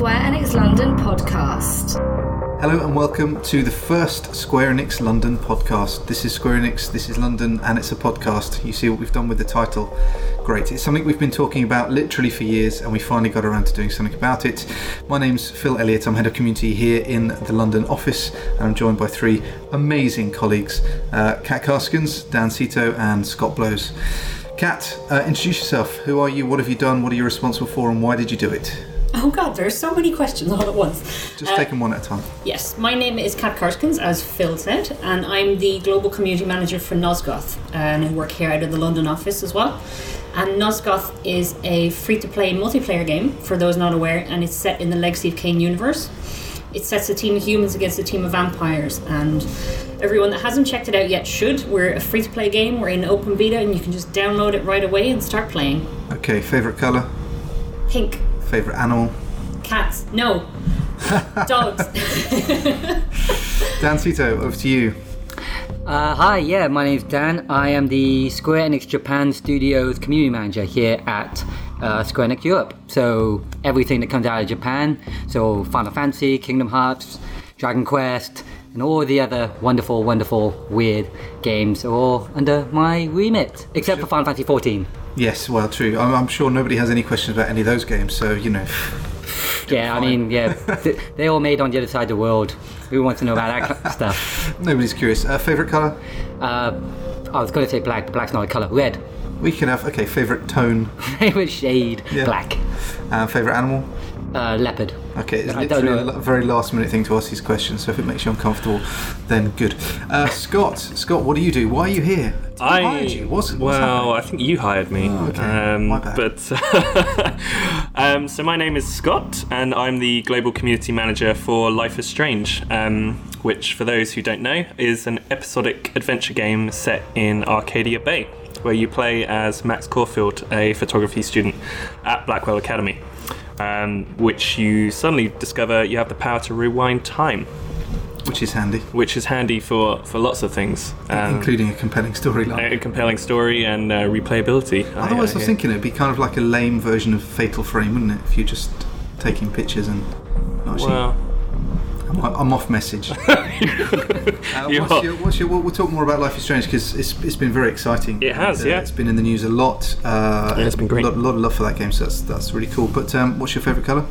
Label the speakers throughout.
Speaker 1: Square Enix London podcast.
Speaker 2: Hello and welcome to the first Square Enix London podcast. This is Square Enix, this is London, and it's a podcast. You see what we've done with the title? Great. It's something we've been talking about literally for years, and we finally got around to doing something about it. My name's Phil Elliott. I'm head of community here in the London office, and I'm joined by three amazing colleagues uh, Cat Karskens, Dan Seto, and Scott Blows. Cat, uh, introduce yourself. Who are you? What have you done? What are you responsible for? And why did you do it?
Speaker 3: Oh god, there are so many questions all at once.
Speaker 2: Just
Speaker 3: Uh,
Speaker 2: take them one at a time.
Speaker 3: Yes, my name is Cat Karskens, as Phil said, and I'm the Global Community Manager for Nosgoth, and I work here out of the London office as well. And Nosgoth is a free-to-play multiplayer game, for those not aware, and it's set in the Legacy of Kain universe. It sets a team of humans against a team of vampires, and everyone that hasn't checked it out yet should. We're a free-to-play game, we're in open beta, and you can just download it right away and start playing.
Speaker 2: Okay, favourite colour?
Speaker 3: Pink,
Speaker 2: Favourite animal?
Speaker 3: cats, no, dogs.
Speaker 2: Dan Seto, over to you.
Speaker 4: Uh, hi, yeah, my name's Dan. I am the Square Enix Japan Studios community manager here at uh, Square Enix Europe. So everything that comes out of Japan, so Final Fantasy, Kingdom Hearts, Dragon Quest, and all the other wonderful, wonderful, weird games are all under my remit, except for Final Fantasy 14.
Speaker 2: Yes, well, true. I'm, I'm sure nobody has any questions about any of those games, so you know.
Speaker 4: Yeah, I mean, yeah, th- they're all made on the other side of the world. Who wants to know about that kind of stuff?
Speaker 2: Nobody's curious. Uh, favorite color?
Speaker 4: Uh, I was going to say black, but black's not a color. Red.
Speaker 2: We can have okay. Favorite tone?
Speaker 4: Favorite shade,
Speaker 2: Yeah.
Speaker 4: black.
Speaker 2: Uh, favorite animal?
Speaker 4: Uh, leopard.
Speaker 2: Okay, it's
Speaker 4: I don't
Speaker 2: literally a very last minute thing to ask these questions. So if it makes you uncomfortable, then good. Uh, Scott, Scott, what do you do? Why are you here? Who
Speaker 5: I
Speaker 2: hired you? What's, what's
Speaker 5: well,
Speaker 2: happening?
Speaker 5: I think you hired me.
Speaker 2: Oh, okay.
Speaker 5: um,
Speaker 2: My bad.
Speaker 5: But um, so my name is Scott, and I'm the global community manager for Life is Strange, um, which, for those who don't know, is an episodic adventure game set in Arcadia Bay, where you play as Max Caulfield, a photography student at Blackwell Academy. Um, which you suddenly discover you have the power to rewind time,
Speaker 2: Which is handy,
Speaker 5: which is handy for, for lots of things, um,
Speaker 2: including a compelling storyline.
Speaker 5: a compelling story and uh, replayability. I-
Speaker 2: Otherwise, I was thinking it'd be kind of like a lame version of Fatal Frame, wouldn't it? If you're just taking pictures and. not actually-
Speaker 5: Well,
Speaker 2: I'm, I'm off message. Uh,
Speaker 5: You
Speaker 2: what's
Speaker 5: are.
Speaker 2: your, what's your, we'll, we'll talk more about Life is Strange because it's, it's been very exciting.
Speaker 5: It has,
Speaker 2: And, uh,
Speaker 5: yeah.
Speaker 2: It's been in the news a lot. Uh,
Speaker 5: Yeah, it's been great.
Speaker 2: A lot, lot of love for that game, so that's, that's really cool. But um, what's your favourite colour?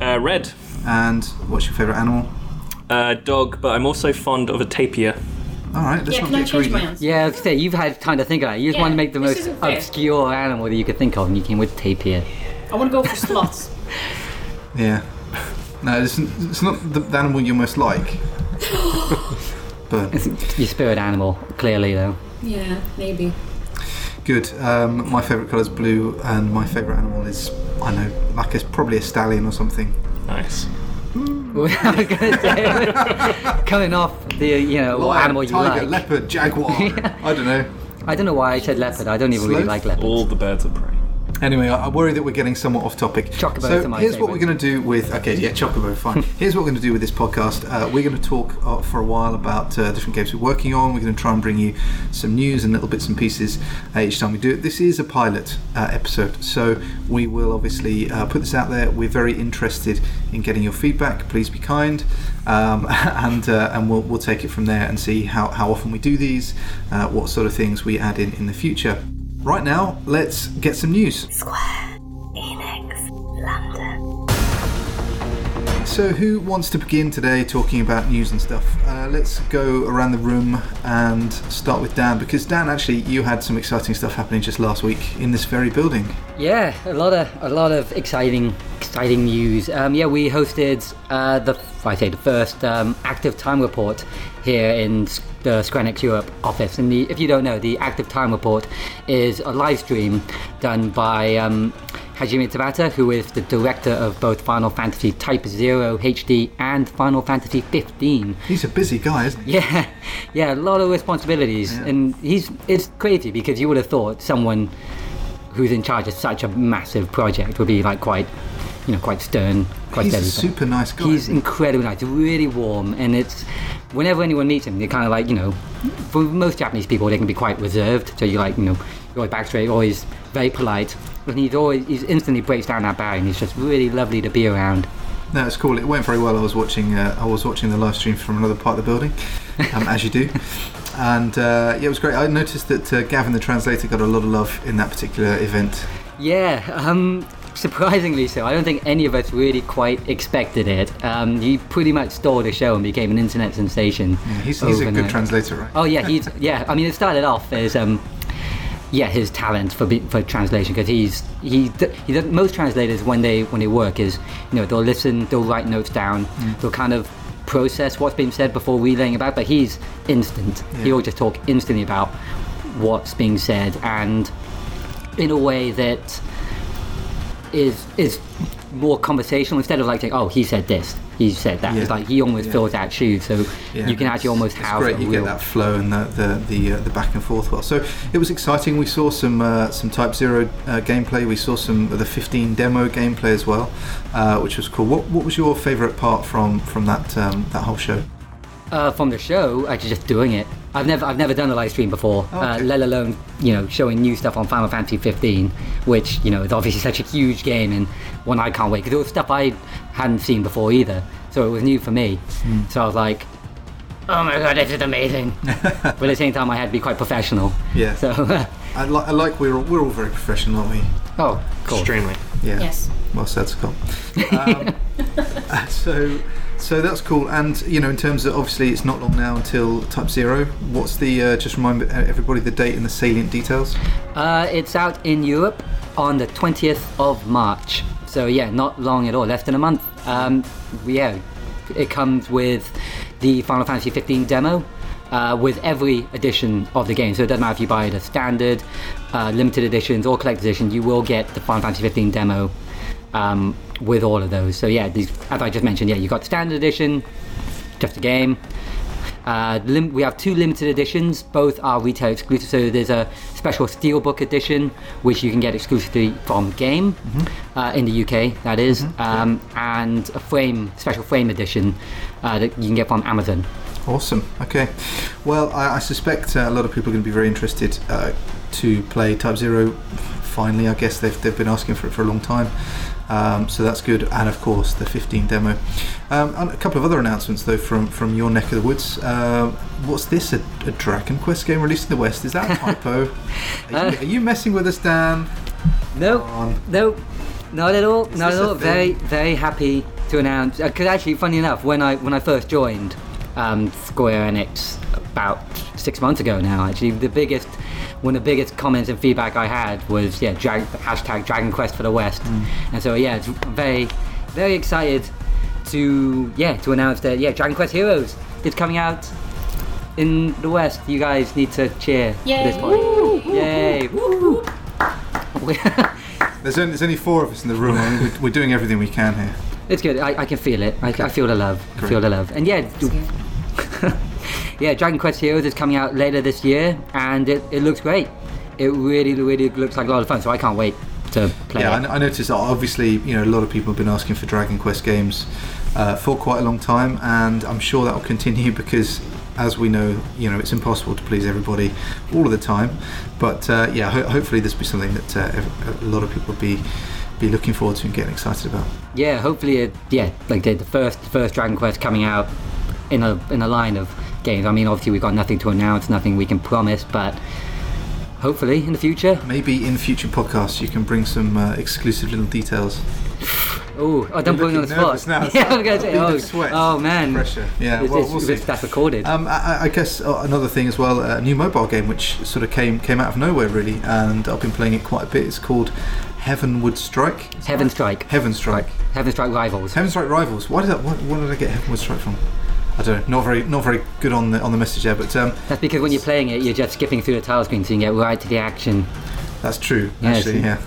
Speaker 5: uh, red,
Speaker 2: And what's your favourite animal?
Speaker 5: uh, dog, but I'm also fond of a tapir.
Speaker 2: All right, let's
Speaker 3: yeah,
Speaker 2: not
Speaker 3: can I change my?
Speaker 4: Yeah, I was say you've had time to think about it. You just
Speaker 3: Yeah,
Speaker 4: want to make the most obscure animal that you could think of, and you came with tapir.
Speaker 3: I want to go for sloths.
Speaker 2: Yeah. No, it's, it's not the, the animal you most like. but
Speaker 4: It's your spirit animal, clearly though.
Speaker 3: yeah, maybe.
Speaker 2: good. Um, my favourite colour is blue, and my favourite animal is, I know, like it's probably a stallion or something.
Speaker 5: Nice.
Speaker 4: I was gonna say, coming off the you know what
Speaker 2: Lion,
Speaker 4: animal you
Speaker 2: tiger,
Speaker 4: like.
Speaker 2: leopard, jaguar. I don't know.
Speaker 4: I don't know why I said leopard. I don't even really
Speaker 2: Sloth?
Speaker 4: like leopards.
Speaker 5: All the birds of prey.
Speaker 2: Anyway, I I worry that we're getting somewhat off topic.
Speaker 4: Chocobos
Speaker 2: so
Speaker 4: are my
Speaker 2: here's what we're
Speaker 4: favourite.
Speaker 2: going to do with. Okay, yeah, Chocobo, fine. here's what we're going to do with this podcast. Uh, we're going to talk uh, for a while about uh, different games we're working on. We're going to try and bring you some news and little bits and pieces uh, each time we do it. This is a pilot uh, episode, so we will obviously uh, put this out there. We're very interested in getting your feedback. Please be kind, um, and uh, and we'll, we'll take it from there and see how, how often we do these, uh, what sort of things we add in in the future. Right now, let's get some news.
Speaker 1: Square Enix London.
Speaker 2: So, who wants to begin today talking about news and stuff? Uh, let's go around the room and start with Dan because Dan, actually, you had some exciting stuff happening just last week in this very building.
Speaker 4: Yeah, a lot of a lot of exciting exciting news. Um, yeah, we hosted uh, the I say the first um, active time report here in s- the Square Enix Europe office. And the, if you don't know, the active time report is a live stream done by um, Hajime Tabata, who is the director of both Final Fantasy Type Zero HD and Final Fantasy 15.
Speaker 2: He's a busy guy, isn't he?
Speaker 4: Yeah, yeah, a lot of responsibilities, and he's it's crazy because you would have thought someone who's in charge of such a massive project would be like quite, you know, quite stern, quite
Speaker 2: He's a super nice guy.
Speaker 4: He's incredibly nice, really warm, and it's whenever anyone meets him, they're kind of like you know, for most Japanese people, they can be quite reserved. So you're like you know, you're always back straight, always very polite, and he's always he's instantly breaks down that barrier, and he's just really lovely to be around.
Speaker 2: No, it's cool. It went very well. I was watching. Uh, I was watching the live stream from another part of the building, um, as you do, and uh, yeah, it was great. I noticed that uh, Gavin, the translator, got a lot of love in that particular event.
Speaker 4: Yeah, um, surprisingly so. I don't think any of us really quite expected it. Um, he pretty much stole the show and became an internet sensation.
Speaker 2: Yeah, he's, he's a good translator, right?
Speaker 4: Oh yeah, he's yeah. I mean, it started off as um, yeah, his talent for for translation because he's he, he most translators when they when they work is you know they'll listen, they'll write notes down,
Speaker 2: Mm.
Speaker 4: they'll kind of process what's being said before relaying about. But he's instant.
Speaker 2: Yeah.
Speaker 4: He'll just talk instantly about what's being said and in a way that is is more conversational instead of like saying, oh, he said this, he said that.
Speaker 2: Yeah.
Speaker 4: It's like he almost
Speaker 2: Yeah.
Speaker 4: fills out shoes, so
Speaker 2: Yeah,
Speaker 4: you can actually almost
Speaker 2: it's
Speaker 4: have
Speaker 2: great. You
Speaker 4: real
Speaker 2: get that flow and the the the, uh, the back and forth well. So it was exciting. We saw some uh, some Type Zero uh, gameplay. We saw some of the 15 demo gameplay as well, uh, which was cool. What what was your favourite part from from that um, that whole show?
Speaker 4: uh, from the show, actually just doing it. I've never I've never done a live stream before, uh, let alone you know showing new stuff on Final Fantasy 15, which you know is obviously such a huge game and one I can't wait because it was stuff I hadn't seen before either, so it was new for me.
Speaker 2: Hmm.
Speaker 4: So I was like, oh my god, this is amazing. but at the same time, I had to be quite professional.
Speaker 2: Yeah.
Speaker 4: So
Speaker 2: I, li- I like we're all, we're all very professional, aren't we?
Speaker 4: oh, cool.
Speaker 5: Extremely.
Speaker 2: Yeah.
Speaker 3: Yes.
Speaker 2: Well said, Scott. Um, uh, so, so that's cool. And you know, in terms of obviously, it's not long now until Type Zero. What's the uh, just remind everybody the date and the salient details?
Speaker 4: Uh, it's out in Europe on the 20th of March. So yeah, not long at all, less than a month. Um, yeah, it comes with the Final Fantasy 15 demo. Uh, with every edition of the game, so it doesn't matter if you buy the standard, uh, limited editions, or collector's edition, you will get the Final Fantasy 15 demo um, with all of those. So yeah, these, as I just mentioned, yeah, you got the standard edition, just a game. Uh, lim- we have two limited editions. Both are retail exclusive. So there's a special steelbook edition, which you can get exclusively from Game uh, in the UK. That is, um, and a frame special frame edition uh, that you can get from Amazon.
Speaker 2: Awesome. Okay. Well, I, I suspect uh, a lot of people are going to be very interested uh, to play Type Zero. Finally, I guess they've, they've been asking for it for a long time. Um, so that's good. And of course, the 15 demo. Um, and a couple of other announcements, though, from, from your neck of the woods. Um what's this? A, a Dragon Quest game released in the West? Is that a typo? are, you, are you messing with us, Dan?
Speaker 4: No, no, not at all.
Speaker 2: Is
Speaker 4: not at all. Very, very happy to announce. Because actually, funny enough, when I when I first joined um, Square Enix about six months ago now, actually, the biggest one of the biggest comments and feedback I had was yeah, drag, hashtag Dragon Quest for the West.
Speaker 2: Hmm.
Speaker 4: And so yeah, it's very, very excited to yeah to announce that yeah, Dragon Quest Heroes is coming out in the West. You guys need to cheer at this
Speaker 3: Yay.
Speaker 4: point. Yay! Woo.
Speaker 2: There's only, there's only four of us in the room. We're, we're doing everything we can here.
Speaker 4: It's good. I, I can feel it. I, I feel the love. I feel the love. And yeah, yeah, Dragon Quest Heroes is coming out later this year, and it, it looks great. It really, really looks like a lot of fun. So I can't wait to play it.
Speaker 2: Yeah, I,
Speaker 4: it.
Speaker 2: I noticed that obviously, you know, a lot of people have been asking for Dragon Quest games uh, for quite a long time, and I'm sure that will continue because, as we know, you know, it's impossible to please everybody all of the time. But uh, yeah, ho- hopefully this will be something that uh, a lot of people will be be looking forward to and getting excited about.
Speaker 4: yeah, hopefully, it, yeah, like the, the first the first Dragon Quest coming out in a in a line of games. I mean, obviously we've got nothing to announce, nothing we can promise, but hopefully in the future.
Speaker 2: Maybe in future podcasts you can bring some uh, exclusive little details.
Speaker 4: Oh, oh don't put me on the spot.
Speaker 2: now.
Speaker 4: yeah, I'm gonna say,
Speaker 2: Bead of
Speaker 4: oh,
Speaker 2: sweat.
Speaker 4: oh man,
Speaker 2: Pressure. Yeah,
Speaker 4: It's-
Speaker 2: well,
Speaker 4: it's-
Speaker 2: we'll see.
Speaker 4: that's recorded.
Speaker 2: Um, I, I guess uh, another thing as well, a new mobile game which sort of came came out of nowhere really, and I've been playing it quite a bit. It's called Heavenwood Strike.
Speaker 4: Heaven? Strike.
Speaker 2: Heaven Strike.
Speaker 4: Heaven Strike Rivals.
Speaker 2: Heaven Strike Rivals. Why did that? What, what did I get Heavenwood Strike from? I don't know. Not very not very good on the on the message there, but um,
Speaker 4: That's because when you're playing it, you're just skipping through the title screen so you can get right to the action.
Speaker 2: That's true,
Speaker 4: Yeah,
Speaker 2: actually.
Speaker 4: it's-
Speaker 2: Yeah.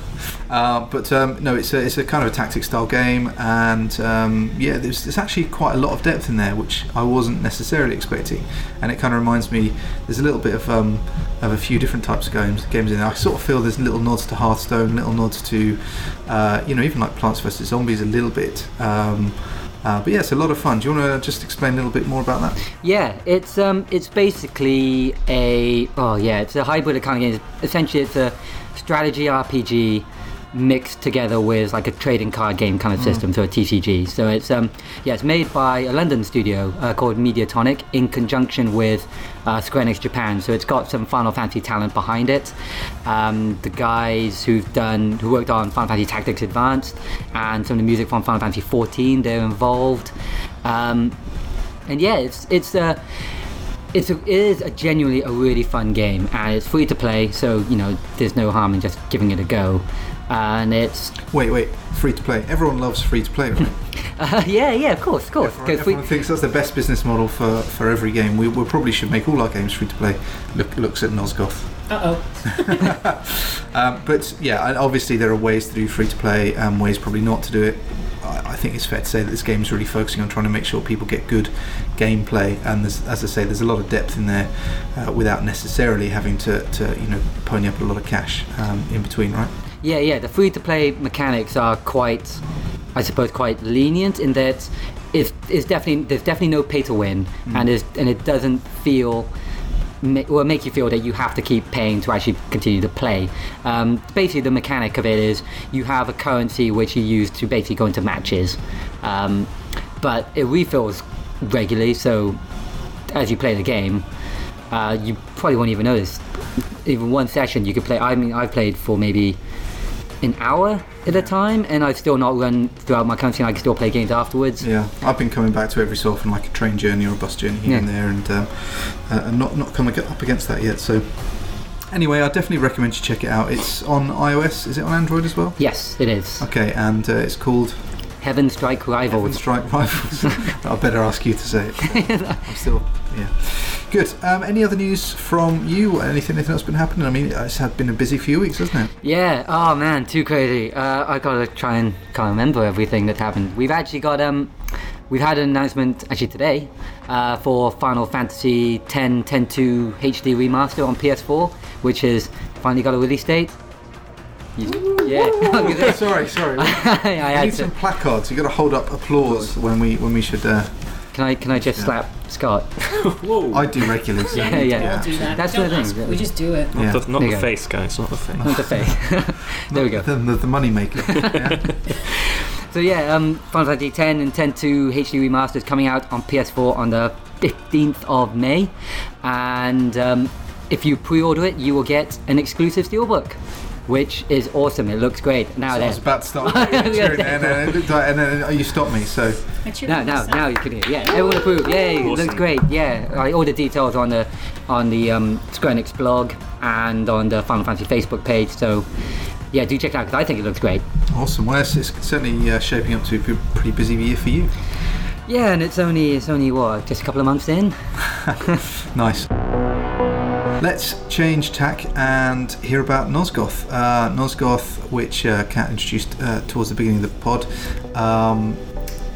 Speaker 2: Uh, but um, no, it's a, it's a kind of a tactic style game, and um, yeah, there's, there's actually quite a lot of depth in there, which I wasn't necessarily expecting. And it kind of reminds me, there's a little bit of um, of a few different types of games games in there. I sort of feel there's little nods to Hearthstone, little nods to, uh, you know, even like Plants vs Zombies a little bit. Um, uh, but yeah, it's a lot of fun. Do you want to just explain a little bit more about that?
Speaker 4: Yeah, it's um, it's basically a oh yeah, it's a hybrid kind of game. Essentially, it's a strategy RPG mixed together with like a trading card game kind of system, so a TCG. So it's um, yeah, it's made by a London studio uh, called Mediatonic in conjunction with uh, Square Enix Japan. So it's got some Final Fantasy talent behind it. Um, the guys who've done who worked on Final Fantasy Tactics Advanced and some of the music from Final Fantasy 14, they're involved. Um, and yeah, it's it's uh, it's a, it is a genuinely a really fun game, and it's free to play. So you know, there's no harm in just giving it a go. And it's
Speaker 2: Wait, wait, free to play. Everyone loves free to play, right?
Speaker 4: uh, yeah, yeah, of course, of course. 'cause free-
Speaker 2: Everyone thinks that's the best business model for, for every game. We, we probably should make all our games free to play. Look, looks at Nosgoth.
Speaker 3: Uh oh.
Speaker 2: Um, but yeah, obviously there are ways to do free to play and ways probably not to do it. I I think it's fair to say that this game is really focusing on trying to make sure people get good gameplay, and there's, as I say, there's a lot of depth in there uh, without necessarily having to, to you know pony up a lot of cash um, in between, right?
Speaker 4: Yeah, yeah. The free to play mechanics are quite, I suppose, quite lenient in that it's, it's definitely there's definitely no pay to win, and is and it doesn't feel. Will make you feel that you have to keep paying to actually continue to play. Um, basically, the mechanic of it is you have a currency which you use to basically go into matches, um, but it refills regularly. So as you play the game, uh, you probably won't even notice. Even one session you could play. I mean, I've played for maybe an hour at a time, and I've still not run throughout my country. And I can still play games afterwards.
Speaker 2: Yeah, I've been coming back to every so often, like a train journey or a bus journey here
Speaker 4: Yeah.
Speaker 2: and there, and um, uh, and not not coming up against that yet. So anyway, I definitely recommend you check it out. It's on iOS. Is it on Android as well?
Speaker 4: Yes, it is.
Speaker 2: Okay, and uh, it's called
Speaker 4: Heaven Strike
Speaker 2: Heaven
Speaker 4: Rivals.
Speaker 2: Strike Rivals. I better ask you to say it. I'm still, yeah. Good. Um, any other news from you? Anything, anything else that's been happening? I mean, it's had been a busy few weeks, hasn't it?
Speaker 4: Yeah. Oh man, too crazy. Uh, I gotta try and can't remember everything that happened. We've actually got um, we've had an announcement actually today uh, for Final Fantasy X 10.2 HD remaster on PS4, which has finally got a release date. You- yeah.
Speaker 2: sorry, sorry.
Speaker 4: I
Speaker 2: I
Speaker 4: had
Speaker 2: need
Speaker 4: to-
Speaker 2: some placards. You got to hold up applause when we when we should. Uh,
Speaker 4: Can I can I just slap Scott?
Speaker 5: Whoa.
Speaker 2: I do regularly. so-
Speaker 4: Yeah, yeah.
Speaker 3: We'll do that.
Speaker 4: That's
Speaker 3: Don't
Speaker 4: the thing,
Speaker 3: ask,
Speaker 4: really.
Speaker 3: We just do it.
Speaker 2: Yeah.
Speaker 5: The- not the face, guys. Not the face.
Speaker 4: Not the face. there we go.
Speaker 2: The, the, the money maker. yeah.
Speaker 4: So yeah, um, Final Fantasy X and 10.2 HD remasters coming out on PS4 on the 15th of May, and um, if you pre-order it, you will get an exclusive steelbook, which is awesome. It looks great. Now
Speaker 2: I was
Speaker 4: then,
Speaker 2: about to start cheering there, and then, it looked like, and then you stopped me. So
Speaker 3: I cheer
Speaker 4: now,
Speaker 3: for
Speaker 4: now,
Speaker 3: myself.
Speaker 4: now you can hear. Yeah, everyone approve. Yay, it looks great. Yeah, like, all the details on the on the um, Square Enix blog and on the Final Fantasy Facebook page. So yeah, do check it out because I think it looks great.
Speaker 2: awesome. Well, it's, it's certainly uh, shaping up to be a pretty busy year for you.
Speaker 4: Yeah, and it's only it's only what just a couple of months in.
Speaker 2: Nice. Let's change tack and hear about Nosgoth. Uh, Nosgoth, which uh, Cat introduced uh, towards the beginning of the pod, um,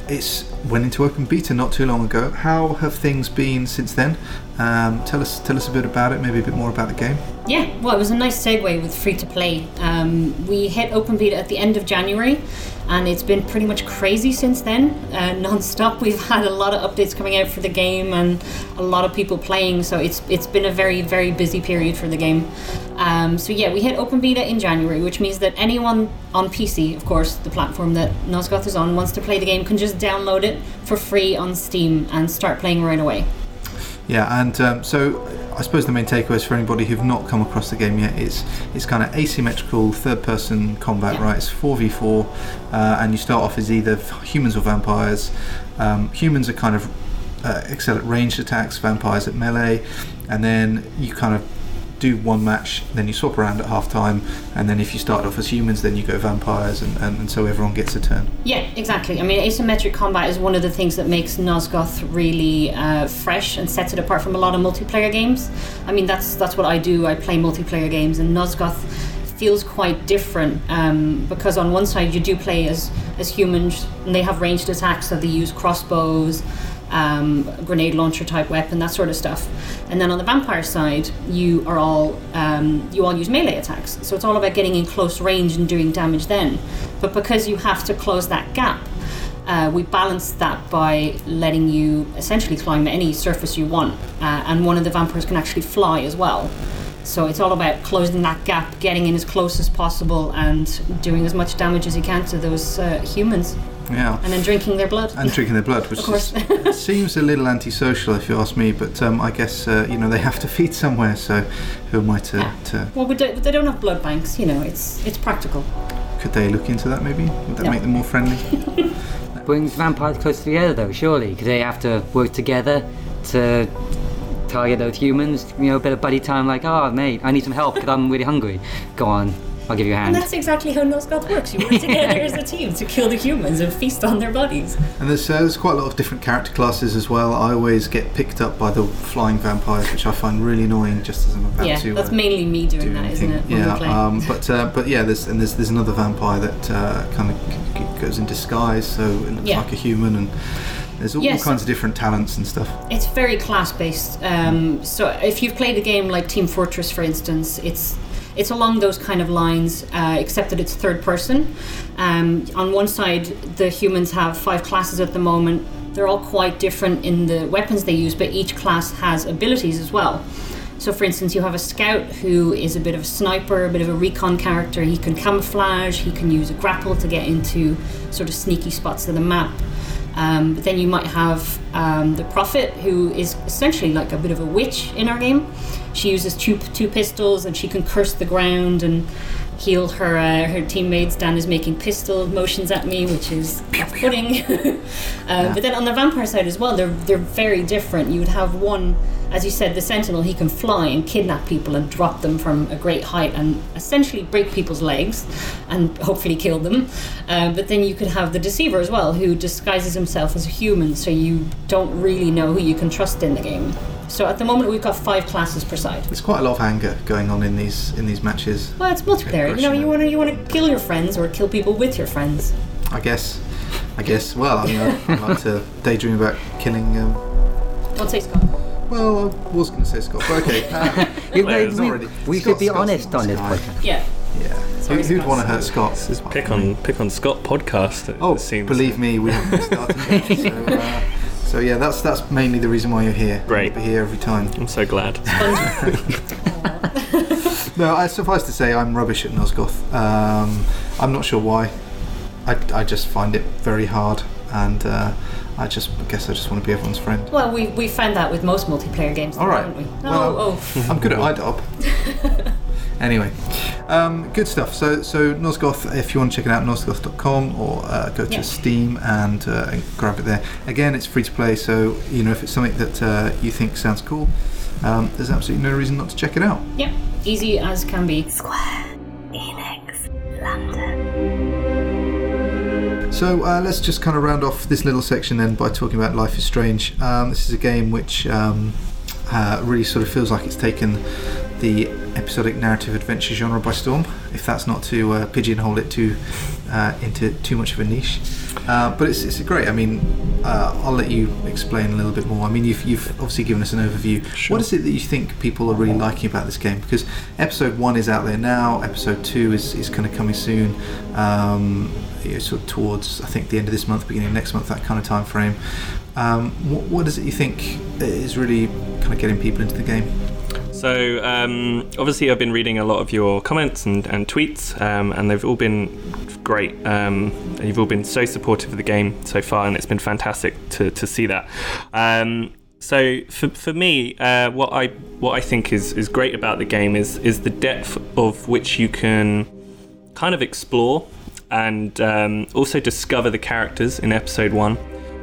Speaker 2: it's went into open beta not too long ago. How have things been since then? Um, tell us, tell us a bit about it. Maybe a bit more about the game.
Speaker 3: Yeah, well, it was a nice segue with free to play. Um, we hit open beta at the end of January, and it's been pretty much crazy since then, uh, non-stop. We've had a lot of updates coming out for the game, and a lot of people playing. So it's it's been a very very busy period for the game. Um, so yeah, we hit open beta in January, which means that anyone on PC, of course, the platform that Nosgoth is on, wants to play the game, can just download it for free on Steam and start playing right away.
Speaker 2: Yeah, and um, so I suppose the main takeaways for anybody who've not come across the game yet is it's kind of asymmetrical third-person combat,
Speaker 3: Yeah.
Speaker 2: right? It's four v four, uh, and you start off as either humans or vampires. Um, humans are kind of uh, excel at ranged attacks, vampires at melee, and then you kind of do one match, then you swap around at half time, and then if you start off as humans, then you go vampires, and, and, and so everyone gets a turn.
Speaker 3: Yeah, exactly. I mean, asymmetric combat is one of the things that makes Nosgoth really uh, fresh and sets it apart from a lot of multiplayer games. I mean, that's that's what I do. I play multiplayer games, and Nosgoth feels quite different um, because on one side you do play as as humans, and they have ranged attacks, so they use crossbows. Um, grenade launcher type weapon, that sort of stuff, and then on the vampire side, you are all um, you all use melee attacks. So it's all about getting in close range and doing damage then. But because you have to close that gap, uh, we balance that by letting you essentially climb any surface you want, uh, and one of the vampires can actually fly as well. So it's all about closing that gap, getting in as close as possible, and doing as much damage as you can to those uh, humans,
Speaker 2: Yeah.
Speaker 3: and then drinking their blood.
Speaker 2: And drinking their blood, which
Speaker 3: Of course.
Speaker 2: is, seems a little antisocial if you ask me, but um, I guess uh, you know they have to feed somewhere. So who am I to,
Speaker 3: Yeah.
Speaker 2: to
Speaker 3: well, we do, they don't have blood banks. You know, it's it's practical.
Speaker 2: could they look into that maybe? Would that
Speaker 3: No.
Speaker 2: make them more friendly?
Speaker 4: Brings vampires closer together though, surely, because they have to work together to target those humans. You know, a bit of buddy time, like, oh mate, I need some help because I'm really hungry. Go on, I'll give you a hand.
Speaker 3: And that's exactly how Nosgoth works. You work together as a team to kill the humans and feast on their bodies.
Speaker 2: And there's, uh, there's quite a lot of different character classes as well. I always get picked up by the flying vampires, which I find really annoying just as I'm about
Speaker 3: yeah,
Speaker 2: to.
Speaker 3: that's
Speaker 2: uh,
Speaker 3: mainly me doing
Speaker 2: do
Speaker 3: that,
Speaker 2: anything.
Speaker 3: not it?
Speaker 2: Yeah, um, but uh, but yeah, there's and there's there's another vampire that uh, kind of g- g- goes in disguise, so it looks
Speaker 3: Yeah.
Speaker 2: like a human, and there's all,
Speaker 3: Yeah,
Speaker 2: all kinds of different talents and stuff.
Speaker 3: It's very class based. Um, so if you've played a game like Team Fortress, for instance, it's it's along those kind of lines, uh, except that it's third person. Um, on one side, the humans have five classes at the moment. They're all quite different in the weapons they use, but each class has abilities as well. So, for instance, you have a scout who is a bit of a sniper, a bit of a recon character. He can camouflage, he can use a grapple to get into sort of sneaky spots of the map. Um, but then you might have um, the prophet, who is essentially like a bit of a witch in our game. She uses two, two pistols and she can curse the ground and heal her uh, her teammates. Dan is making pistol motions at me, which is off-putting. um, But then on the vampire side as well, they're they're very different. You would have one, as you said, the sentinel. He can fly and kidnap people and drop them from a great height and essentially break people's legs and hopefully kill them. Um, but then you could have the deceiver as well, who disguises himself as a human, so you don't really know who you can trust in the game. So at the moment we've got five classes per side.
Speaker 2: There's quite a lot of anger going on in these in these matches.
Speaker 3: Well, it's multiplayer. You know, you want to you want to kill your friends or kill people with your friends.
Speaker 2: I guess. I guess. Well, I mean, I, I like to daydream about killing. Um,
Speaker 3: Don't say Scott.
Speaker 2: Well, I was going to say Scott, but okay. Uh,
Speaker 4: You-
Speaker 5: Well,
Speaker 4: we-
Speaker 5: it's
Speaker 4: we,
Speaker 2: already-
Speaker 4: we
Speaker 2: Scott-
Speaker 4: should be
Speaker 2: Scott's
Speaker 4: honest on this
Speaker 2: guy.
Speaker 4: podcast.
Speaker 3: Yeah.
Speaker 2: yeah. Who,
Speaker 3: Sorry,
Speaker 2: who'd
Speaker 3: Scott.
Speaker 2: want to hurt Scott?
Speaker 5: This is pick on pick on Scott podcast. It,
Speaker 2: Oh,
Speaker 5: it seems.
Speaker 2: believe me, we haven't started yet. So, uh, so yeah, that's that's mainly the reason why you're here.
Speaker 5: Great.
Speaker 2: You'll be here every time.
Speaker 5: I'm so glad.
Speaker 2: No, I suffice to say, I'm rubbish at Nosgoth. Um, I'm not sure why. I, I just find it very hard, and uh, I just I guess I just want to be everyone's friend.
Speaker 3: Well, we we found that with most multiplayer games,
Speaker 2: All right.
Speaker 3: haven't we?
Speaker 2: Well-
Speaker 3: oh, oh.
Speaker 2: I'm good at iDarb. anyway, um, good stuff. So, so Nosgoth, if you want to check it out, nosgoth.com or uh, go to
Speaker 3: Yeah.
Speaker 2: Steam and, uh, and grab it there. Again, it's free to play, so you know if it's something that uh, you think sounds cool, um, there's absolutely no reason not to check it out.
Speaker 3: Yep, easy as can be.
Speaker 1: Square Enix London.
Speaker 2: So uh, let's just kind of round off this little section then by talking about Life is Strange. Um, this is a game which um, uh, really sort of feels like it's taken the episodic narrative adventure genre by storm. If that's not to uh, pigeonhole it too uh, into too much of a niche, uh, but it's, it's great. I mean, uh, I'll let you explain a little bit more. I mean, you've, you've obviously given us an overview.
Speaker 5: Sure.
Speaker 2: What is it that you think people are really liking about this game? Because episode one is out there now. Episode two is, is kind of coming soon. Um, you know, sort of towards I think the end of this month, beginning of next month, that kind of time frame. Um, what, what is it you think is really kind of getting people into the game?
Speaker 5: So um, obviously, I've been reading a lot of your comments and, and tweets, um, and they've all been great. Um, you've all been so supportive of the game so far, and it's been fantastic to, to see that. Um, so for, for me, uh, what I what I think is, is great about the game is is the depth of which you can kind of explore and um, also discover the characters in episode one,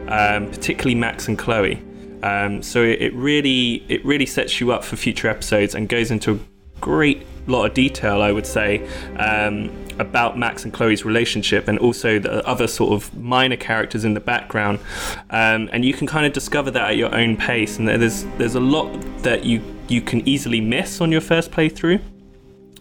Speaker 5: um, particularly Max and Chloe. Um, so it, really it really sets you up for future episodes and goes into a great lot of detail, I would say, um, about Max and Chloe's relationship and also the other sort of minor characters in the background. Um, and you can kind of discover that at your own pace. And there's there's a lot that you you can easily miss on your first playthrough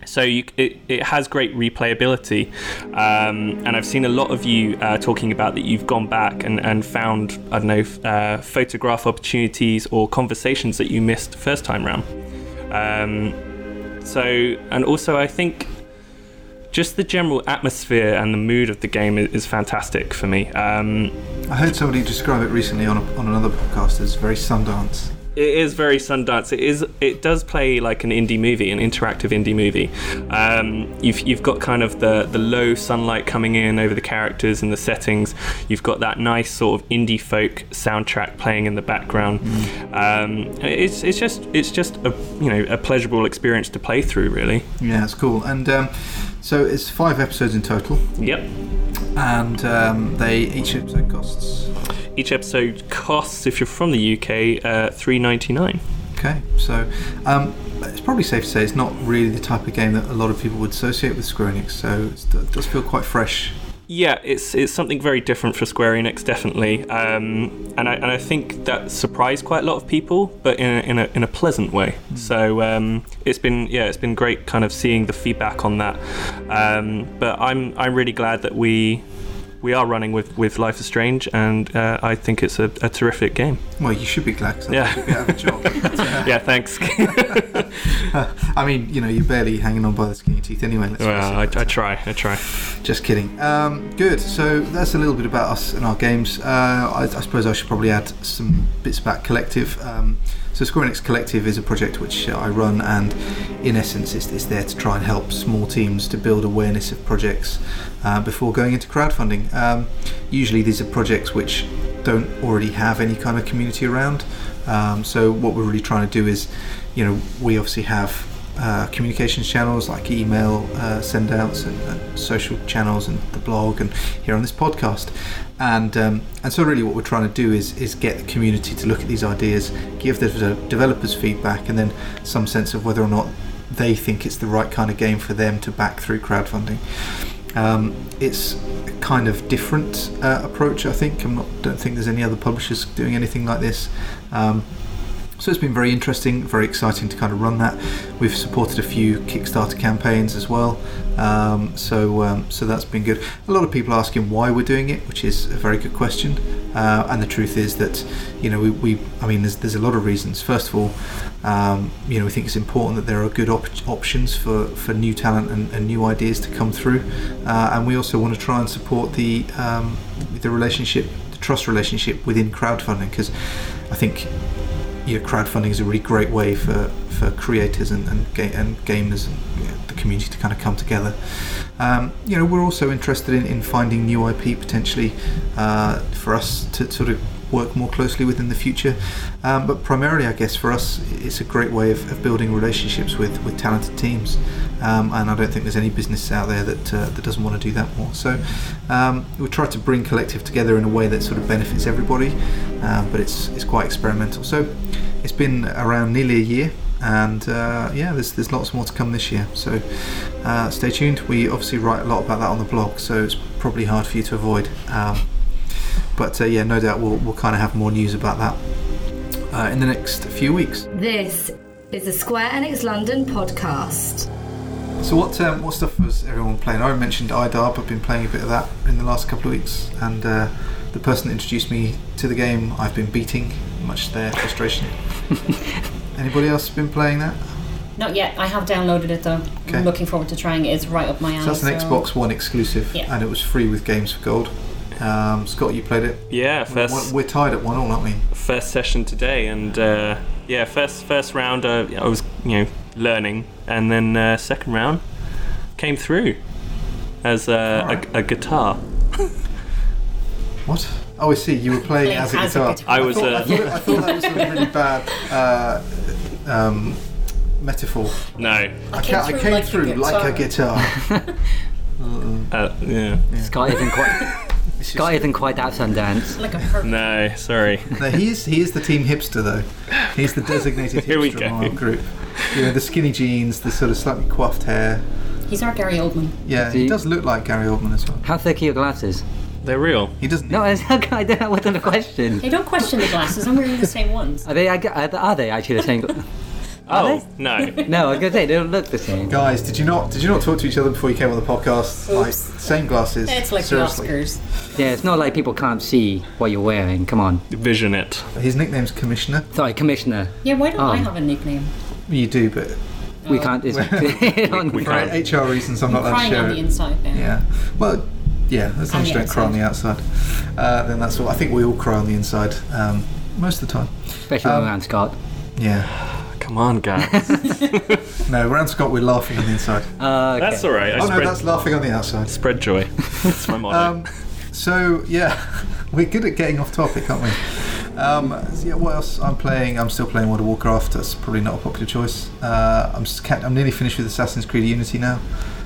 Speaker 5: so you, it, it has great replayability um, and i've seen a lot of you uh, talking about that you've gone back and, and found i don't know uh, photograph opportunities or conversations that you missed first time round um, so and also i think just the general atmosphere and the mood of the game is, is fantastic for me um,
Speaker 2: I heard somebody describe it recently on, a, on another podcast as very Sundance.
Speaker 5: It is very Sundance. It is. It does play like an indie movie, an interactive indie movie. Um, you've you've got kind of the the low sunlight coming in over the characters and the settings. You've got that nice sort of indie folk soundtrack playing in the background. Um, it's it's just it's just a you know a pleasurable experience to play through. Really.
Speaker 2: Yeah, it's cool. And um, so it's five episodes in total,
Speaker 5: Yep.
Speaker 2: and um, they each episode costs.
Speaker 5: Each episode costs, if you're from the UK, uh, three ninety nine.
Speaker 2: Okay, so um, it's probably safe to say it's not really the type of game that a lot of people would associate with Square Enix. So it does feel quite fresh.
Speaker 5: Yeah, it's it's something very different for Square Enix, definitely, um, and I and I think that surprised quite a lot of people, but in a, in a, in a pleasant way. So um, it's been yeah, it's been great, kind of seeing the feedback on that. Um, but I'm I'm really glad that we we are running with, with Life is Strange, and uh, I think it's a, a terrific game.
Speaker 2: Well, you should be glad
Speaker 5: Yeah.
Speaker 2: should be a job. Uh,
Speaker 5: Yeah, thanks.
Speaker 2: I mean, you know, you're barely hanging on by the skin of your teeth anyway. Let's
Speaker 5: well, I. I try, I try.
Speaker 2: Just kidding. Um, good. So that's a little bit about us and our games. Uh, I, I suppose I should probably add some bits about Collective. Um, so Square Enix Collective is a project which uh, I run, and in essence, it's, it's there to try and help small teams to build awareness of projects uh, before going into crowdfunding. Um, usually, these are projects which don't already have any kind of community around. Um, so what we're really trying to do is, you know, we obviously have uh, communications channels like email uh, send outs and, and social channels and the blog and here on this podcast and um, and so really what we're trying to do is is get the community to look at these ideas give the developers feedback and then some sense of whether or not they think it's the right kind of game for them to back through crowdfunding. Um, it's a kind of different uh, approach I think. I'm not don't think there's any other publishers doing anything like this. Um, so it's been very interesting, very exciting to kind of run that. We've supported a few Kickstarter campaigns as well, um, so um, so that's been good. A lot of people asking why we're doing it, which is a very good question. Uh, and the truth is that you know we, we I mean there's there's a lot of reasons. First of all, um, you know we think it's important that there are good op- options for, for new talent and, and new ideas to come through, uh, and we also want to try and support the um, the relationship, the trust relationship within crowdfunding because I think know, crowdfunding is a really great way for, for creators and and, ga- and gamers and you know, the community to kind of come together. Um, you know, we're also interested in, in finding new IP potentially uh, for us to sort of work more closely with in the future. Um, but primarily, I guess for us, it's a great way of, of building relationships with, with talented teams. Um, and I don't think there's any business out there that uh, that doesn't want to do that more. So um, we try to bring collective together in a way that sort of benefits everybody, um, but it's it's quite experimental. So it's been around nearly a year, and uh, yeah, there's there's lots more to come this year. So uh, stay tuned. We obviously write a lot about that on the blog, so it's probably hard for you to avoid. Um, but uh, yeah, no doubt we'll we'll kind of have more news about that uh, in the next few weeks.
Speaker 1: This is the Square Enix London podcast.
Speaker 2: So what um, what stuff was everyone playing? I mentioned iDarb. I've been playing a bit of that in the last couple of weeks, and uh, the person that introduced me to the game, I've been beating, much to their frustration. Anybody else been playing that?
Speaker 3: Not yet. I have downloaded it though.
Speaker 2: Okay.
Speaker 3: I'm looking forward to trying it. It's right up my alley.
Speaker 2: So that's an Xbox One exclusive,
Speaker 3: Yeah.
Speaker 2: and it was free with Games for Gold. Um, Scott, you played it.
Speaker 5: Yeah,
Speaker 2: We're,
Speaker 5: first
Speaker 2: we're tied at one all, aren't we?
Speaker 5: first session today, and uh, yeah, first first round uh, I was you know learning, and then uh, second round came through as uh,
Speaker 2: Alright.
Speaker 5: a, a guitar.
Speaker 2: What? Oh, I see. You were playing
Speaker 3: Playing
Speaker 2: as a
Speaker 3: as a
Speaker 2: guitar.
Speaker 3: guitar.
Speaker 5: I was
Speaker 2: thought, I,
Speaker 5: uh,
Speaker 2: thought, I thought that was a really bad uh, um, metaphor.
Speaker 5: no,
Speaker 2: I, ca- I
Speaker 3: through
Speaker 2: came
Speaker 3: like a
Speaker 2: through like a guitar.
Speaker 5: uh, yeah,
Speaker 4: Scott isn't quite. Scott isn't quite that Sundance.
Speaker 3: Like a perfect.
Speaker 5: no, sorry.
Speaker 2: No, he is he is the team hipster though. He's the designated
Speaker 5: Here we
Speaker 2: hipster
Speaker 5: go.
Speaker 2: of our group. You know, the skinny jeans, the sort of slightly coiffed hair.
Speaker 3: He's our Gary Oldman.
Speaker 2: Yeah, he
Speaker 4: he-
Speaker 2: does look like Gary Oldman as well.
Speaker 4: How thick are your glasses?
Speaker 5: They're real.
Speaker 2: He doesn't.
Speaker 4: No, it's okay. That wasn't a question.
Speaker 3: Hey, don't question the glasses. I'm wearing the same ones.
Speaker 4: Are they? Are they actually the same?
Speaker 5: Oh no,
Speaker 4: No, I was gonna say they don't look the same.
Speaker 2: Guys, did you not did you not talk to each other before you came on the podcast? Like same glasses.
Speaker 3: It's like
Speaker 2: seriously.
Speaker 3: the Oscars.
Speaker 4: Yeah, it's not like people can't see what you're wearing. Come on.
Speaker 5: vision it.
Speaker 2: His nickname's Commissioner.
Speaker 4: Sorry, Commissioner.
Speaker 3: Yeah, why don't I
Speaker 4: Um,
Speaker 3: have a nickname?
Speaker 2: You do, but
Speaker 4: We
Speaker 3: Oh.
Speaker 4: can't. It's, on-
Speaker 5: we
Speaker 2: for
Speaker 5: can't.
Speaker 2: HR reasons, I'm
Speaker 3: I'm
Speaker 2: not allowed to
Speaker 3: crying
Speaker 2: share
Speaker 3: on
Speaker 2: it.
Speaker 3: the inside now.
Speaker 2: Yeah. Well, yeah, as long
Speaker 3: On
Speaker 2: as you
Speaker 3: the
Speaker 2: don't cry on the outside, uh, then that's all. I think we all cry on the inside um, most of the time.
Speaker 4: Especially
Speaker 2: Um,
Speaker 4: around Scott.
Speaker 2: Yeah.
Speaker 5: Come on, guys.
Speaker 2: No, around Scott, we're laughing on the inside.
Speaker 4: Uh, okay.
Speaker 5: That's all right. I
Speaker 2: oh no, that's laughing on the outside.
Speaker 5: spread joy. That's my motto.
Speaker 2: Um, so yeah, we're good at getting off topic, aren't we? Um, yeah, what else? I'm playing. I'm still playing World of Warcraft. That's probably not a popular choice. Uh, I'm s- ca- I'm nearly finished with Assassin's Creed Unity now.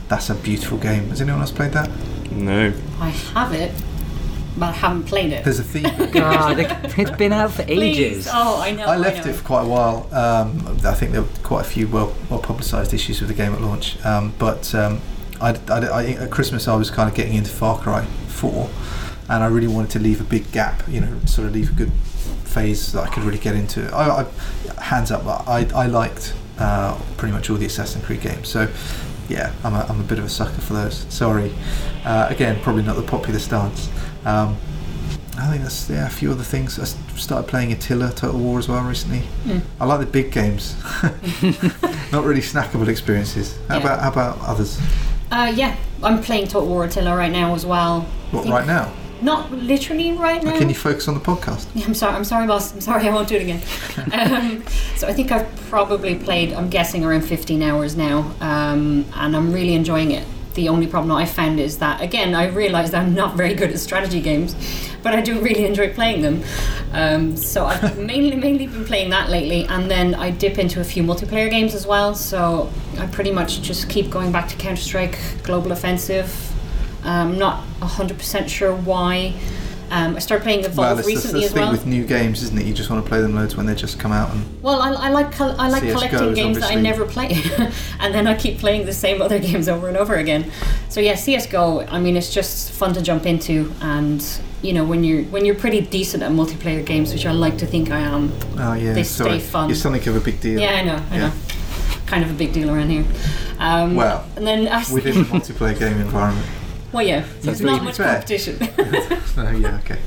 Speaker 2: That's a beautiful game. Has anyone else played that?
Speaker 5: no.
Speaker 3: I have it, but I haven't played it.
Speaker 2: There's a theme.
Speaker 4: God, it- it's been out for
Speaker 3: Please.
Speaker 4: ages.
Speaker 3: Oh, I know.
Speaker 2: I left
Speaker 3: know.
Speaker 2: it for quite a while. Um, I think there were quite a few well well publicised issues with the game at launch. Um, but um, I, I, I, at Christmas I was kind of getting into Far Cry 4, and I really wanted to leave a big gap. You know, sort of leave a good phase that I could really get into. I, I hands up, I, I liked uh, pretty much all the Assassin's Creed games. So. Yeah, I'm a, I'm a bit of a sucker for those. Sorry. Uh, again, probably not the popular stance. Um, I think that's yeah, a few other things. I started playing Attila Total War as well recently.
Speaker 3: Hmm.
Speaker 2: I like the big games, not really snackable experiences. How
Speaker 3: Yeah.
Speaker 2: about how about others?
Speaker 3: Uh, yeah, I'm playing Total War Attila right now as well.
Speaker 2: What right now?
Speaker 3: Not literally right now.
Speaker 2: Can you focus on the podcast?
Speaker 3: Yeah, I'm sorry. I'm sorry, boss. I'm sorry. I won't do it again. um, so I think I've probably played. I'm guessing around 15 hours now, um, and I'm really enjoying it. The only problem I found is that again I realised I'm not very good at strategy games, but I do really enjoy playing them. Um, so I've mainly mainly been playing that lately, and then I dip into a few multiplayer games as well. So I pretty much just keep going back to Counter Strike Global Offensive. I'm not 100% sure why. Um, I started playing Evolve
Speaker 2: well, it's the,
Speaker 3: recently
Speaker 2: the
Speaker 3: as
Speaker 2: thing
Speaker 3: well.
Speaker 2: with new games, isn't it? You just want to play them loads when they just come out. And
Speaker 3: Well, I, I like col- I like
Speaker 2: CS:GO
Speaker 3: collecting games that I never play, and then I keep playing the same other games over and over again. So yeah, CS:GO. I mean, it's just fun to jump into, and you know, when you're when you're pretty decent at multiplayer games, which I like to think I am.
Speaker 2: oh yeah,
Speaker 3: They
Speaker 2: sorry,
Speaker 3: stay fun.
Speaker 2: You're something of a big deal.
Speaker 3: Yeah, I know, I
Speaker 2: Yeah.
Speaker 3: know. Kind of a big deal around here. Um,
Speaker 2: Well,
Speaker 3: and then I,
Speaker 2: Within the multiplayer game environment.
Speaker 3: Well, yeah, there's not much
Speaker 2: fair.
Speaker 3: competition.
Speaker 2: Yeah, okay.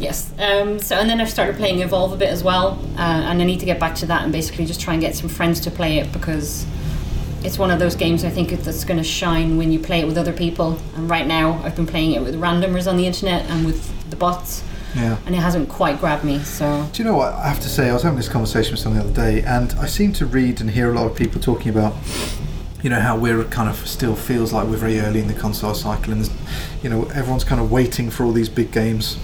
Speaker 3: Yes. Um, so and then I've started playing Evolve a bit as well, uh, and I need to get back to that and basically just try and get some friends to play it because it's one of those games I think that's going to shine when you play it with other people. And right now I've been playing it with randomers on the internet and with the bots,
Speaker 2: Yeah.
Speaker 3: and it hasn't quite grabbed me. So
Speaker 2: Do you know what I have to say? I was having this conversation with someone the other day, and I seem to read and hear a lot of people talking about, you know, how we're kind of still feels like we're very early in the console cycle, and you know, everyone's kind of waiting for all these big games.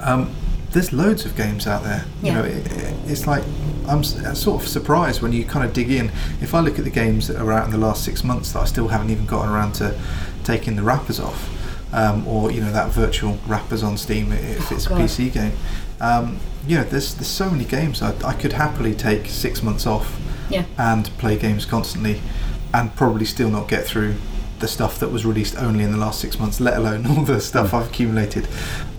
Speaker 2: Um, there's loads of games out there. You know, it, it- it's like I'm uh, sort of surprised when you kind of dig in. If I look at the games that are out in the last six months that I still haven't even gotten around to taking the wrappers off, um, or you know that virtual wrappers on Steam if
Speaker 3: Oh,
Speaker 2: it's a PC game. Um, you know, there's there's so many games. I, I could happily take six months off
Speaker 3: yeah,
Speaker 2: and play games constantly, and probably still not get through the stuff that was released only in the last six months, let alone all the stuff I've accumulated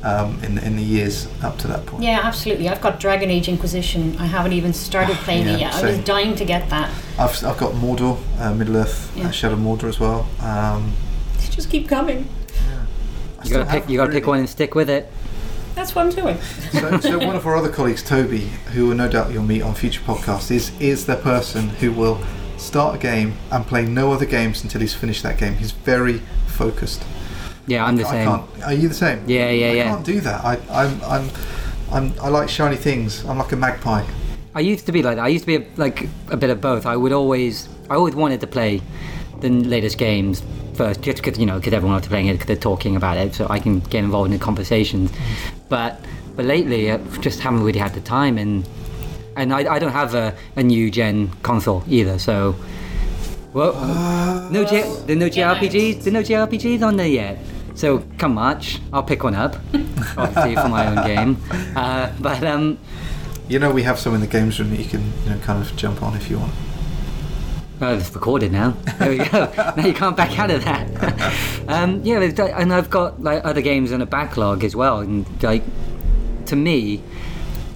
Speaker 2: um, in in the years up to that point.
Speaker 3: yeah, absolutely. I've got Dragon Age Inquisition. I haven't even started playing
Speaker 2: Yeah,
Speaker 3: it yet. I was dying to get that.
Speaker 2: I've, I've got Mordor, uh, Middle Earth,
Speaker 3: Yeah.
Speaker 2: uh, Shadow of Mordor as well. Um,
Speaker 3: They just keep coming.
Speaker 2: I
Speaker 4: You gotta pick. You gotta pick one and stick with it.
Speaker 3: That's what I'm doing.
Speaker 2: so, so one of our other colleagues, Toby, who will no doubt you'll meet on future podcasts, is is the person who will start a game and play no other games until he's finished that game. He's very focused.
Speaker 4: Yeah, I'm the
Speaker 2: I
Speaker 4: same.
Speaker 2: can't. Are you the same?
Speaker 4: Yeah, yeah,
Speaker 2: I
Speaker 4: yeah.
Speaker 2: can't do that. I, I'm, I'm, I'm, I like shiny things. I'm like a magpie.
Speaker 4: I used to be like that. I used to be like a bit of both. I would always, I always wanted to play the latest games first, just because you know, because everyone else is playing it, because they're talking about it, so I can get involved in the conversations. Mm. But but lately, I just haven't really had the time, and and I, I don't have a, a new gen console either. So, well, no J, there no
Speaker 3: Yeah,
Speaker 4: JRPGs, there no JRPGs on there yet. So come March, I'll pick one up, obviously for my own game. Uh, but um,
Speaker 2: You know, we have some in the games room that you can, you know, kind of jump on if you want.
Speaker 4: Oh, it's recorded now. There we go. now you can't back out of that. um, yeah, and I've got like other games in a backlog as well. And like, to me,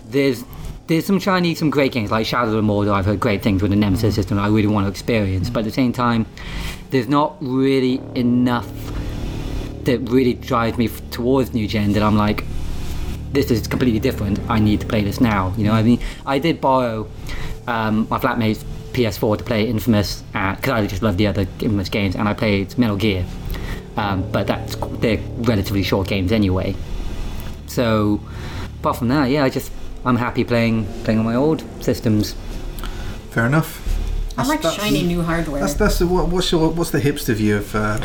Speaker 4: there's there's some shiny, some great games like Shadow of Mordor. I've heard great things with the Nemesis system. I really want to experience, but at the same time, there's not really enough that really drives me f- towards new gen. That I'm like, this is completely different. I need to play this now. You know, I mean, I did borrow um, my flatmate's PS4 to play Infamous because I just love the other Infamous games, and I played Metal Gear. Um, but that's they're relatively short games anyway. So, apart from that, yeah, I just I'm happy playing playing on my old systems.
Speaker 2: Fair enough.
Speaker 3: I
Speaker 2: That's-
Speaker 3: like
Speaker 2: that's-
Speaker 3: shiny new hardware.
Speaker 2: That's that's the, what, what's your what's the hipster view of, uh,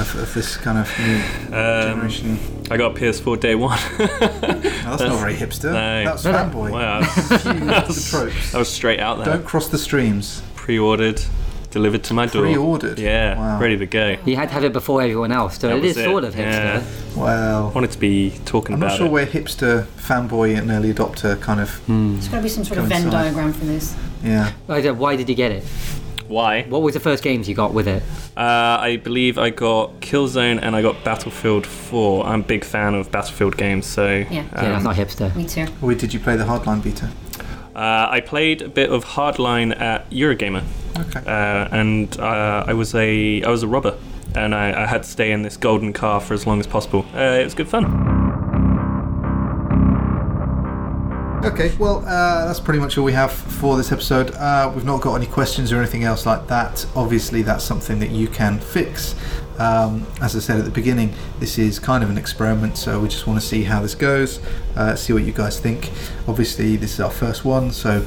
Speaker 2: of of this kind of new
Speaker 5: Um,
Speaker 2: generation?
Speaker 5: I got PS4 day one.
Speaker 2: No, that's not very hipster.
Speaker 5: No.
Speaker 2: That's
Speaker 4: No, no.
Speaker 2: fanboy.
Speaker 5: wow,
Speaker 2: the tropes.
Speaker 5: I was straight out there.
Speaker 2: Don't cross the streams.
Speaker 5: Pre-ordered, delivered to my door.
Speaker 2: Pre-ordered?
Speaker 5: Yeah,
Speaker 2: Wow.
Speaker 5: ready to go.
Speaker 4: You had to have it before everyone else, so
Speaker 5: That
Speaker 4: it
Speaker 5: was
Speaker 4: is
Speaker 5: it,
Speaker 4: sort of
Speaker 5: yeah.
Speaker 4: hipster.
Speaker 2: Well,
Speaker 5: Wanted to be talking about it.
Speaker 2: I'm not sure
Speaker 5: it.
Speaker 2: where hipster, fanboy, and early adopter kind of
Speaker 3: There's got to be some sort of Venn
Speaker 2: Coincide.
Speaker 3: diagram for this.
Speaker 2: yeah.
Speaker 4: I Why did you get it?
Speaker 5: Why?
Speaker 4: What was the first games you got with it?
Speaker 5: Uh, I believe I got Killzone and I got Battlefield 4. I'm a big fan of Battlefield games, so
Speaker 3: Yeah.
Speaker 4: yeah, that's
Speaker 5: um,
Speaker 4: not hipster.
Speaker 3: Me too.
Speaker 2: Or did you play the hardline beta?
Speaker 5: uh, I played a bit of Hardline at Eurogamer,
Speaker 2: Okay.
Speaker 5: uh, and uh, I was a I was a robber, and I, I had to stay in this golden car for as long as possible. Uh, it was good fun.
Speaker 2: Okay, well, uh, that's pretty much all we have for this episode. Uh, we've not got any questions or anything else like that. Obviously, that's something that you can fix. Um, as I said at the beginning, this is kind of an experiment, so we just want to see how this goes, uh, see what you guys think. Obviously, this is our first one, so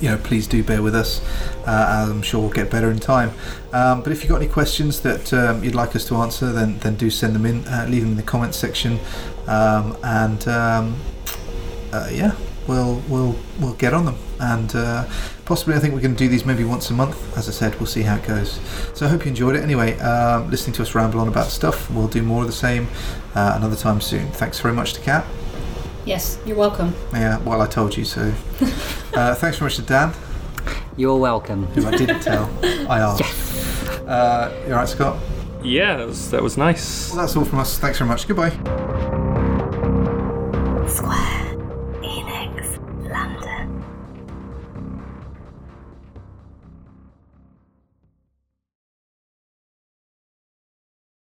Speaker 2: you know, please do bear with us. Uh, I'm sure we'll get better in time. Um, but if you've got any questions that um, you'd like us to answer, then then do send them in. Uh, leave them in the comments section, um, and um, uh, yeah, we'll we'll we'll get on them. And uh, possibly, I think we're going to do these maybe once a month. As I said, we'll see how it goes. So I hope you enjoyed it. Anyway, um, listening to us ramble on about stuff. We'll do more of the same uh, another time soon. Thanks very much to Cat.
Speaker 3: Yes, you're welcome.
Speaker 2: Yeah, well, I told you so. uh, thanks very much to Dan.
Speaker 4: You're welcome.
Speaker 2: who I didn't tell. I asked. Uh, you alright, Scott?
Speaker 5: Yeah, that was, that was nice.
Speaker 2: Well, that's all from us. Thanks very much. Goodbye.